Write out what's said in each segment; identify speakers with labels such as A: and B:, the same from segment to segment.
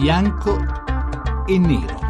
A: bianco e nero.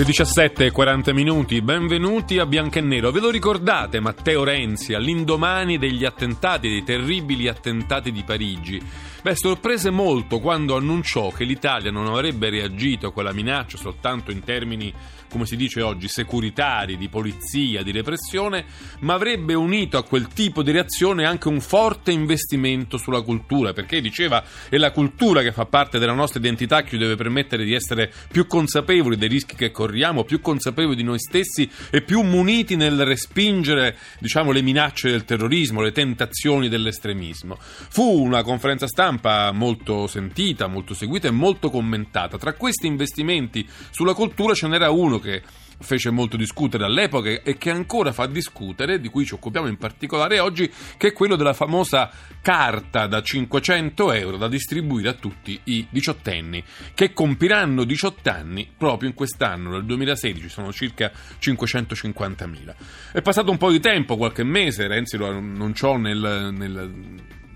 B: Le 17.40 minuti, benvenuti a Bianco e Nero. Ve lo ricordate Matteo Renzi all'indomani degli attentati, dei terribili attentati di Parigi? Beh, sorprese molto quando annunciò che l'Italia non avrebbe reagito a quella minaccia soltanto in termini, come si dice oggi, securitari, di polizia, di repressione, ma avrebbe unito a quel tipo di reazione anche un forte investimento sulla cultura, perché diceva è la cultura che fa parte della nostra identità che ci deve permettere di essere più consapevoli dei rischi che corriamo, più consapevoli di noi stessi e più muniti nel respingere, diciamo, le minacce del terrorismo, le tentazioni dell'estremismo. Fu una conferenza stampa molto sentita, molto seguita e molto commentata. Tra questi investimenti sulla cultura ce n'era uno che fece molto discutere all'epoca e che ancora fa discutere, di cui ci occupiamo in particolare oggi, che è quello della famosa carta da 500 euro da distribuire a tutti i diciottenni, che compiranno 18 anni proprio in quest'anno, nel 2016, sono circa 550.000. È passato un po' di tempo, qualche mese, Renzi lo annunciò nel, nel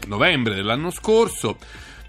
B: novembre dell'anno scorso.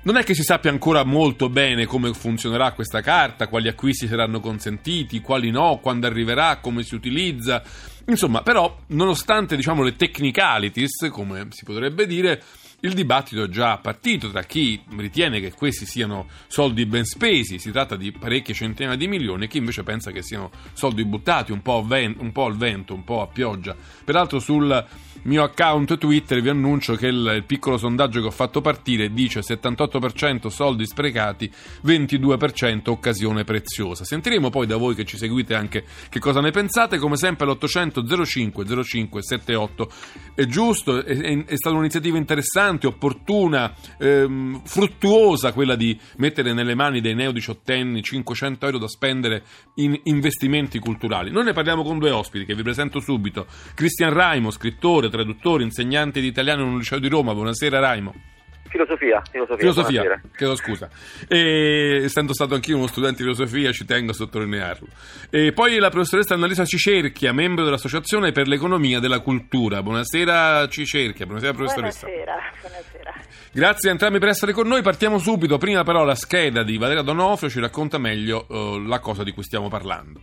B: Non è che si sappia ancora molto bene come funzionerà questa carta, quali acquisti saranno consentiti, quali no, quando arriverà, come si utilizza. Insomma, però, nonostante diciamo, le technicalities, come si potrebbe dire, il dibattito è già partito tra chi ritiene che questi siano soldi ben spesi, si tratta di parecchie centinaia di milioni, e chi invece pensa che siano soldi buttati un po', ven- un po al vento, un po' a pioggia. Peraltro sul mio account Twitter vi annuncio che il, il, piccolo sondaggio che ho fatto partire dice 78% soldi sprecati, 22% occasione preziosa. Sentiremo poi da voi che ci seguite anche che cosa ne pensate, come sempre l'800 05 05 78 è giusto, è, è stata un'iniziativa interessante, opportuna, ehm, fruttuosa quella di mettere nelle mani dei neo diciottenni 500 euro da spendere in investimenti culturali. Noi ne parliamo con due ospiti che vi presento subito. Cristian Raimo, scrittore, traduttore, insegnante di italiano in un liceo di Roma. Buonasera Raimo.
C: Filosofia, filosofia.
B: Filosofia, chiedo scusa. E, essendo stato anch'io uno studente di filosofia, ci tengo a sottolinearlo. E poi la professoressa Annalisa Cicerchia, membro dell'Associazione per l'Economia della Cultura. Buonasera Cicerchia, buonasera professoressa.
D: Buonasera, buonasera.
B: Grazie a entrambi per essere con noi. Partiamo subito. Prima però la scheda di Valeria Donofrio ci racconta meglio uh, la cosa di cui stiamo parlando.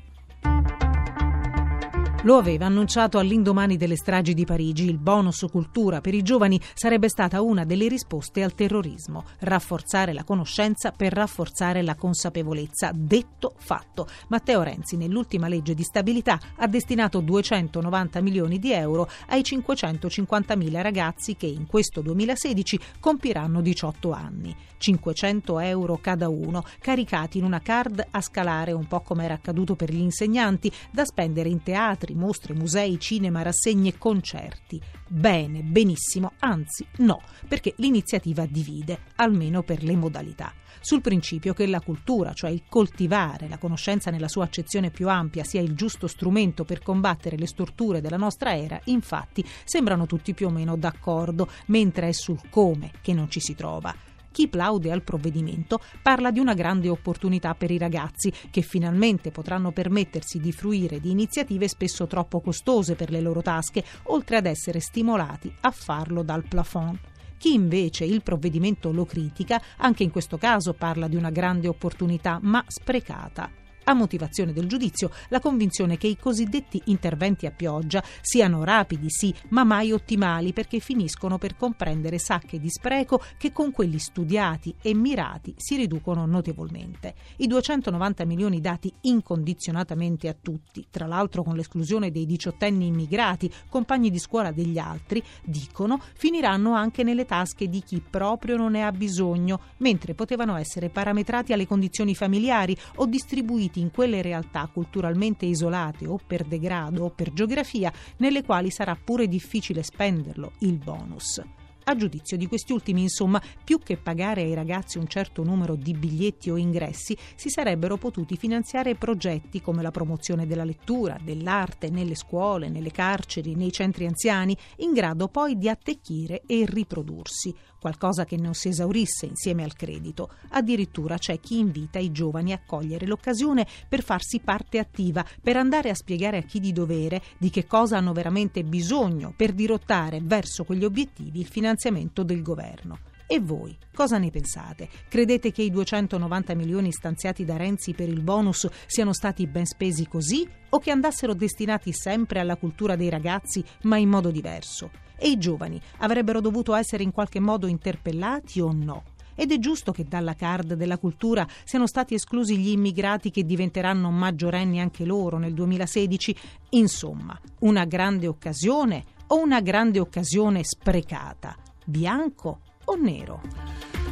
E: Lo aveva annunciato all'indomani delle stragi di Parigi. Il bonus cultura per i giovani sarebbe stata una delle risposte al terrorismo. Rafforzare la conoscenza per rafforzare la consapevolezza. Detto fatto. Matteo Renzi nell'ultima legge di stabilità ha destinato 290 milioni di euro ai 550 mila ragazzi che in questo 2016 compiranno 18 anni. 500 euro cada uno, caricati in una card a scalare, un po' come era accaduto per gli insegnanti, da spendere in teatri teatri, mostre, musei, cinema, rassegne e concerti. Bene, benissimo, anzi no, perché l'iniziativa divide, almeno per le modalità. Sul principio che la cultura, cioè il coltivare la conoscenza nella sua accezione più ampia, sia il giusto strumento per combattere le storture della nostra era, infatti sembrano tutti più o meno d'accordo, mentre è sul come che non ci si trova. Chi plaude al provvedimento parla di una grande opportunità per i ragazzi che finalmente potranno permettersi di fruire di iniziative spesso troppo costose per le loro tasche, oltre ad essere stimolati a farlo dal plafond. Chi invece il provvedimento lo critica, anche in questo caso parla di una grande opportunità, ma sprecata. A motivazione del giudizio, la convinzione che i cosiddetti interventi a pioggia siano rapidi, sì, ma mai ottimali perché finiscono per comprendere sacche di spreco che con quelli studiati e mirati si riducono notevolmente. I 290 milioni dati incondizionatamente a tutti, tra l'altro con l'esclusione dei diciottenni immigrati, compagni di scuola degli altri, dicono, finiranno anche nelle tasche di chi proprio non ne ha bisogno, mentre potevano essere parametrati alle condizioni familiari o distribuiti inseriti in quelle realtà culturalmente isolate o per degrado o per geografia nelle quali sarà pure difficile spenderlo il bonus. A giudizio di questi ultimi, insomma, più che pagare ai ragazzi un certo numero di biglietti o ingressi, si sarebbero potuti finanziare progetti come la promozione della lettura, dell'arte nelle scuole, nelle carceri, nei centri anziani, in grado poi di attecchire e riprodursi, qualcosa che non si esaurisse insieme al credito. Addirittura c'è chi invita i giovani a cogliere l'occasione per farsi parte attiva, per andare a spiegare a chi di dovere di che cosa hanno veramente bisogno per dirottare verso quegli obiettivi il finanziamento del governo. E voi, cosa ne pensate? Credete che i 290 milioni stanziati da Renzi per il bonus siano stati ben spesi così o che andassero destinati sempre alla cultura dei ragazzi ma in modo diverso? E i giovani avrebbero dovuto essere in qualche modo interpellati o no? Ed è giusto che dalla card della cultura siano stati esclusi gli immigrati che diventeranno maggiorenni anche loro nel 2016? Insomma, una grande occasione o una grande occasione sprecata? Bianco o nero?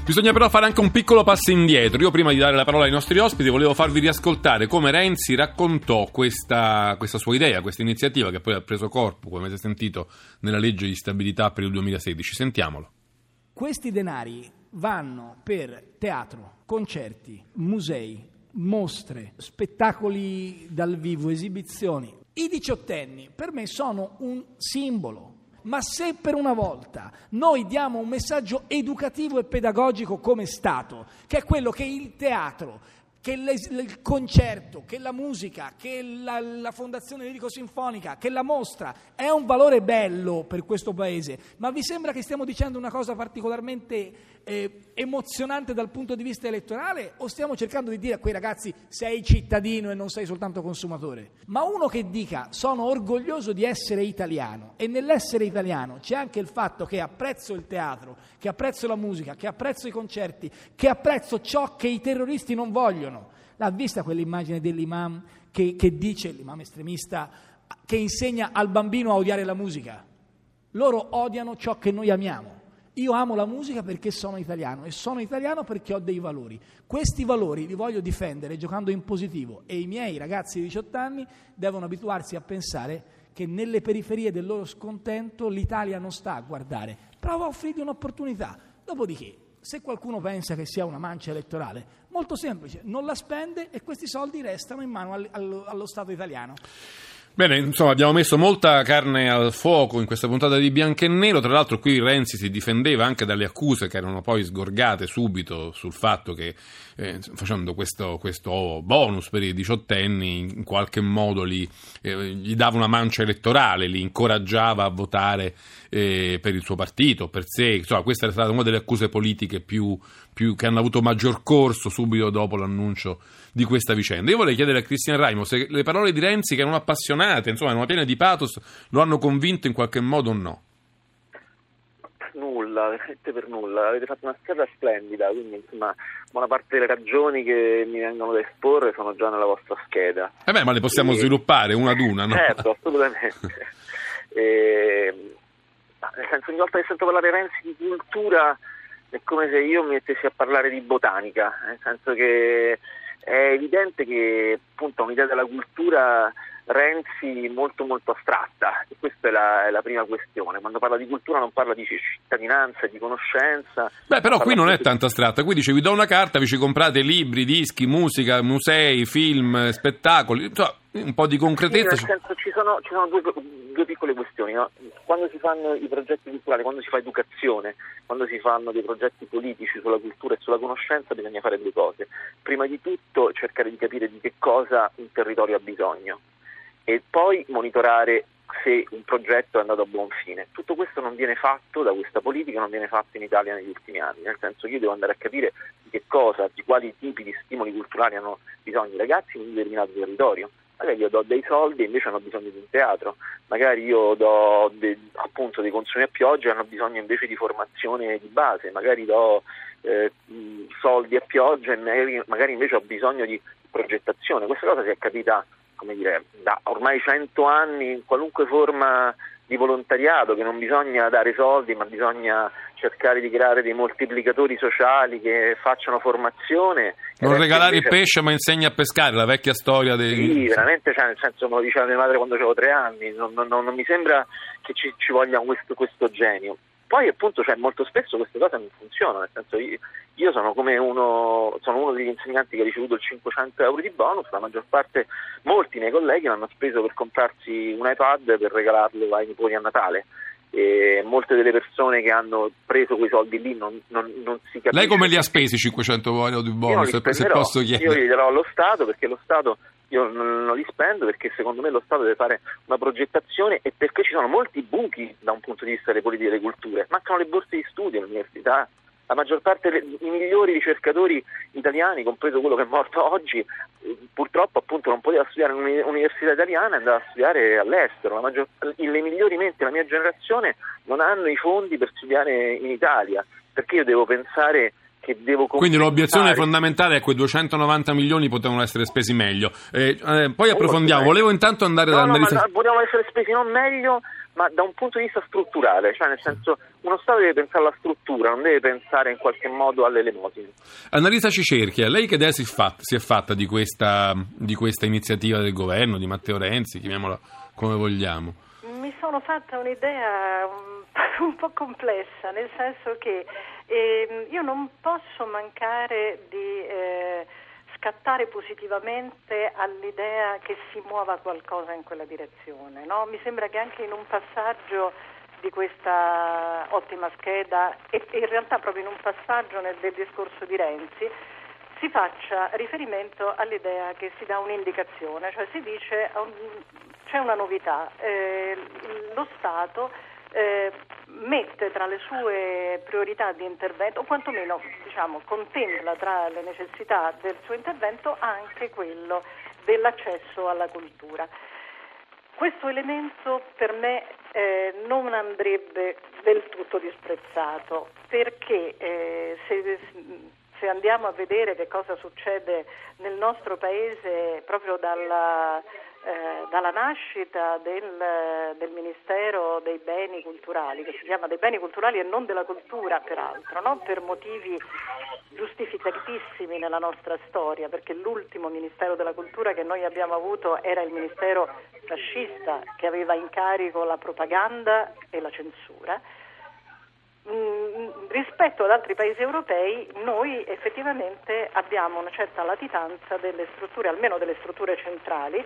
B: Bisogna però fare anche un piccolo passo indietro. Io prima di dare la parola ai nostri ospiti volevo farvi riascoltare come Renzi raccontò questa, questa sua idea, questa iniziativa che poi ha preso corpo, come avete sentito, nella legge di stabilità per il 2016. Sentiamolo.
D: Questi denari vanno per teatro, concerti, musei, mostre, spettacoli dal vivo, esibizioni. I diciottenni per me sono un simbolo ma se per una volta noi diamo un messaggio educativo e pedagogico come Stato, che è quello che il teatro, che il concerto, che la musica, che la, la fondazione lirico-sinfonica, che la mostra è un valore bello per questo paese, ma vi sembra che stiamo dicendo una cosa particolarmente eh, emozionante dal punto di vista elettorale o stiamo cercando di dire a quei ragazzi sei cittadino e non sei soltanto consumatore? Ma uno che dica sono orgoglioso di essere italiano e nell'essere italiano c'è anche il fatto che apprezzo il teatro, che apprezzo la musica, che apprezzo i concerti, che apprezzo ciò che i terroristi non vogliono. L'ha vista quell'immagine dell'imam che, che dice, l'imam estremista, che insegna al bambino a odiare la musica? Loro odiano ciò che noi amiamo. Io amo la musica perché sono italiano e sono italiano perché ho dei valori. Questi valori li voglio difendere giocando in positivo e i miei ragazzi di 18 anni devono abituarsi a pensare che nelle periferie del loro scontento l'Italia non sta a guardare. Prova a offrirgli un'opportunità. Dopodiché, se qualcuno pensa che sia una mancia elettorale, molto semplice, non la spende e questi soldi restano in mano allo, Stato italiano.
B: Bene, insomma, abbiamo messo molta carne al fuoco in questa puntata di Bianco e Nero. Tra l'altro, qui Renzi si difendeva anche dalle accuse che erano poi sgorgate subito sul fatto che eh, facendo questo, questo, bonus per i diciottenni in qualche modo li, eh, gli dava una mancia elettorale, li incoraggiava a votare eh, per il suo partito, per sé. Insomma, questa è stata una delle accuse politiche più, più, che hanno avuto maggior corso subito dopo l'annuncio di questa vicenda. Io vorrei chiedere a Cristian Raimo se le parole di Renzi, che erano appassionate, insomma, erano piene di pathos, lo hanno convinto in qualche modo o no?
C: Nulla, veramente per nulla. Avete fatto una scheda splendida, quindi insomma buona parte delle ragioni che mi vengono da esporre sono già nella vostra scheda.
B: Eh beh, ma le possiamo e... sviluppare una ad una, no?
C: Certo, assolutamente. e... Nel senso, ogni volta che sento parlare Renzi di cultura è come se io mi mettessi a parlare di botanica, nel senso che è evidente che appunto un'idea della cultura Renzi molto molto astratta e questa è la, è la, prima questione. Quando parla di cultura non parla di cittadinanza, di conoscenza.
B: Beh, però qui non è tanto astratta, qui dice vi do una carta, vi ci comprate libri, dischi, musica, musei, film, spettacoli, insomma, un po' di concretezza.
C: Sì, nel senso ci sono, ci sono due, due, piccole questioni. No? Quando si fanno i progetti culturali, quando si fa educazione, quando si fanno dei progetti politici sulla cultura e sulla conoscenza bisogna fare due cose. Prima di tutto cercare di capire di che cosa un territorio ha bisogno e poi monitorare se un progetto è andato a buon fine. Tutto questo non viene fatto da questa politica, non viene fatto in Italia negli ultimi anni, nel senso che io devo andare a capire di che cosa, di quali tipi di stimoli culturali hanno bisogno i ragazzi in un determinato territorio. Magari io do dei soldi e invece hanno bisogno di un teatro, magari io do de, appunto dei consumi a pioggia e hanno bisogno invece di formazione di base, magari do eh, soldi a pioggia e magari, magari invece ho bisogno di progettazione. Questa cosa si è capita come dire, da ormai cento anni in qualunque forma di volontariato, che non bisogna dare soldi, ma bisogna cercare di creare dei moltiplicatori sociali che facciano formazione.
B: Non regalare invece... il pesce ma insegna a pescare, la vecchia storia dei...
C: Sì, veramente, cioè, nel senso me lo diceva mia madre quando avevo tre anni, non, non, non, mi sembra che ci, ci voglia questo, questo genio. Poi appunto cioè, molto spesso queste cose non funzionano, nel senso io, io sono come uno, sono uno degli insegnanti che ha ricevuto il 500 euro di bonus, la maggior parte, molti miei colleghi l'hanno speso per comprarsi un iPad per regalarlo ai nipoti a Natale. E molte delle persone che hanno preso quei soldi lì non, non, non si capisce.
B: Lei come li ha spesi 500 euro di bonus? Se, se posso chiedere.
C: Io li darò allo Stato perché lo Stato io non, non li spendo perché secondo me lo Stato deve fare una progettazione e perché ci sono molti buchi da un punto di vista delle politiche delle culture. Mancano le borse di studio all'università, la maggior parte, i migliori ricercatori italiani, compreso quello che è morto oggi, purtroppo appunto non poteva studiare in un'università italiana e andava a studiare all'estero. Maggior, le migliori menti della mia generazione non hanno i fondi per studiare in Italia, perché io devo pensare che devo
B: Quindi l'obiezione fondamentale è che quei 290 milioni potevano essere spesi meglio. Eh, eh, poi approfondiamo. Volevo intanto andare
C: no,
B: da
C: no. No, potevano essere spesi non meglio, ma da un punto di vista strutturale, cioè nel senso uno Stato deve pensare alla struttura, non deve pensare in qualche modo alle elemosine.
B: Annalisa Cicerchia, lei che idea si, si è fatta di questa, di questa iniziativa del governo, di Matteo Renzi, chiamiamola come vogliamo?
F: Mi sono fatta un'idea un, un po' complessa, nel senso che eh, io non posso mancare di eh, scattare positivamente all'idea che si muova qualcosa in quella direzione. No? Mi sembra che anche in un passaggio di questa ottima scheda e in realtà proprio in un passaggio nel, del discorso di Renzi si faccia riferimento all'idea che si dà un'indicazione, cioè si dice c'è una novità, eh, lo Stato eh, mette tra le sue priorità di intervento, o quantomeno diciamo, contempla tra le necessità del suo intervento anche quello dell'accesso alla cultura. Questo elemento per me eh, non andrebbe del tutto disprezzato perché eh, se, se, andiamo a vedere che cosa succede nel nostro paese proprio dalla eh, dalla nascita del, del, Ministero dei Beni Culturali, che si chiama dei Beni Culturali e non della cultura peraltro, no? per motivi giustificatissimi nella nostra storia, perché l'ultimo Ministero della Cultura che noi abbiamo avuto era il Ministero fascista che aveva in carico la propaganda e la censura. Mm, rispetto ad altri paesi europei noi effettivamente abbiamo una certa latitanza delle strutture, almeno delle strutture centrali,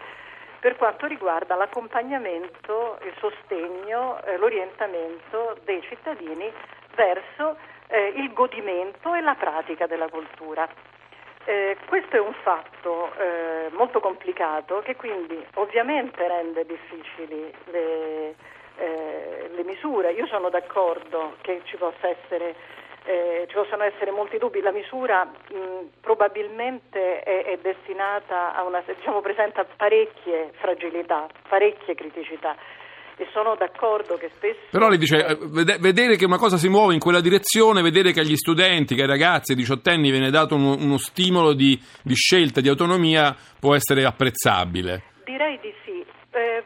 F: per quanto riguarda l'accompagnamento, il sostegno, eh, l'orientamento dei cittadini verso eh, il godimento e la pratica della cultura. Eh, questo è un fatto eh, molto complicato che quindi ovviamente rende difficili le, eh, le misure. Io sono d'accordo che ci possa essere eh, ci possono essere molti dubbi, la misura mh, probabilmente è, è, destinata a una, diciamo, presenta parecchie fragilità, parecchie criticità e sono d'accordo che spesso...
B: Però lei dice, eh, vedere che una cosa si muove in quella direzione, vedere che agli studenti, che ai ragazzi, ai diciottenni viene dato uno, uno stimolo di, di scelta, di autonomia, può essere apprezzabile.
F: Direi di sì.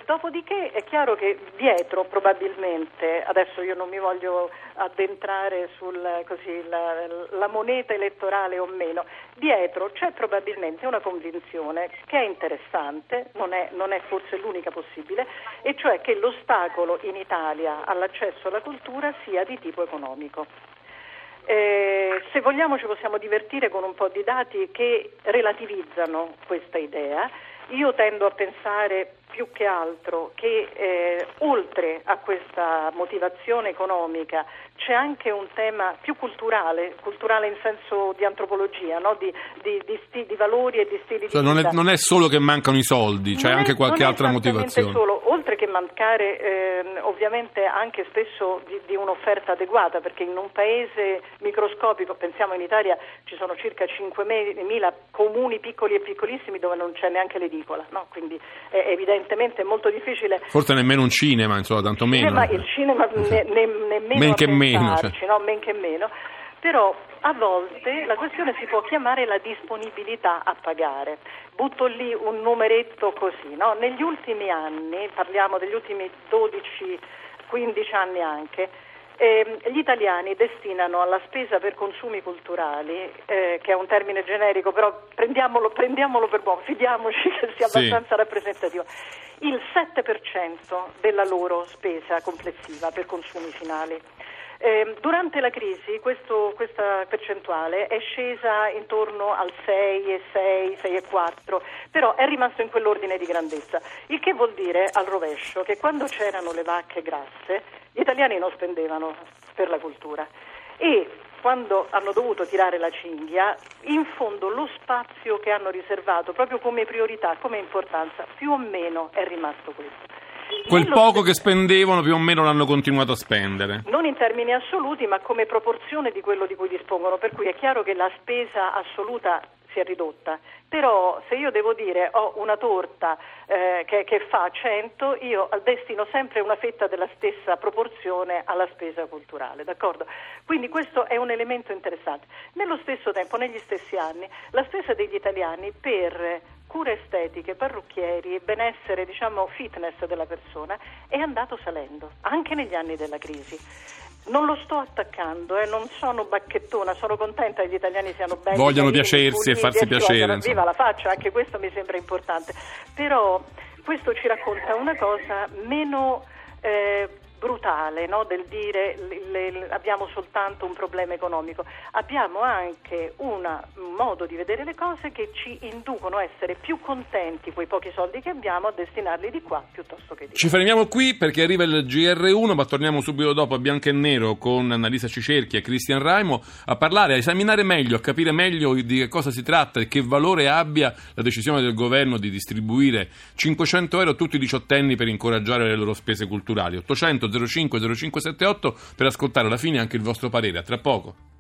F: Dopodiché è chiaro che dietro probabilmente, adesso io non mi voglio addentrare sulla la, moneta elettorale o meno, dietro c'è probabilmente una convinzione che è interessante, non è, non è forse l'unica possibile, e cioè che l'ostacolo in Italia all'accesso alla cultura sia di tipo economico. Eh, se vogliamo ci possiamo divertire con un po' di dati che relativizzano questa idea. Io tendo a pensare più che altro che eh, oltre a questa motivazione economica c'è anche un tema più culturale, culturale in senso di antropologia, no? di, di, di, sti, di, valori e di stili
B: cioè,
F: di
B: non vita. È, non è solo che mancano i soldi, c'è non anche qualche altra motivazione.
F: Solo, oltre che mancare eh, ovviamente anche spesso di, un'offerta adeguata, perché in un paese microscopico, pensiamo in Italia ci sono circa 5.000 comuni piccoli e piccolissimi dove non c'è neanche l'edicola, no? quindi è, evidentemente è molto difficile.
B: Forse nemmeno un cinema, insomma, tanto meno.
F: Cinema, il cinema ne, ne, nemmeno
B: men che meno, cioè.
F: no? men che meno, però a volte la questione si può chiamare la disponibilità a pagare. Butto lì un numeretto così, no? negli ultimi anni, parliamo degli ultimi 12-15 anni anche, eh, gli italiani destinano alla spesa per consumi culturali, eh, che è un termine generico, però prendiamolo, prendiamolo per buono, fidiamoci che sia abbastanza sì. rappresentativo, il 7% della loro spesa complessiva per consumi finali. Eh, durante la crisi questo, questa percentuale è scesa intorno al 6,6, 6,4, però è rimasto in quell'ordine di grandezza, il che vuol dire al rovescio che quando c'erano le vacche grasse gli italiani non spendevano per la cultura e quando hanno dovuto tirare la cinghia, in fondo lo spazio che hanno riservato proprio come priorità, come importanza, più o meno è rimasto questo.
B: Quel
F: Nello
B: poco che spendevano più o meno l'hanno continuato a spendere.
F: non in termini assoluti, ma come proporzione di quello di cui dispongono, per cui è chiaro che la spesa assoluta si è ridotta. Però se io devo dire ho una torta eh, che, che fa 100, io destino sempre una fetta della stessa proporzione alla spesa culturale, d'accordo? Quindi questo è un elemento interessante. Nello stesso tempo, negli stessi anni, la spesa degli italiani per cure estetiche, parrucchieri, benessere, diciamo fitness della persona è andato salendo, anche negli anni della crisi. Non lo sto attaccando, eh, non sono bacchettona, sono contenta che gli italiani siano belli.
B: Vogliono piacersi e farsi piacere.
F: Viva la faccia, anche questo mi sembra importante. Però questo ci racconta una cosa meno eh, brutale no? del dire le- le- abbiamo soltanto un problema economico, abbiamo anche una- un modo di vedere le cose che ci inducono a essere più contenti quei pochi soldi che abbiamo a destinarli di qua piuttosto che di là.
B: Ci fermiamo qui perché arriva il GR1, ma torniamo subito dopo a Bianco e Nero con Annalisa Cicerchi e Cristian Raimo a parlare, a esaminare meglio, a capire meglio di che cosa si tratta e che valore abbia la decisione del governo di distribuire 500 euro a tutti i diciottenni per incoraggiare le loro spese culturali. 800 05 0578 per ascoltare alla fine anche il vostro parere. A tra poco.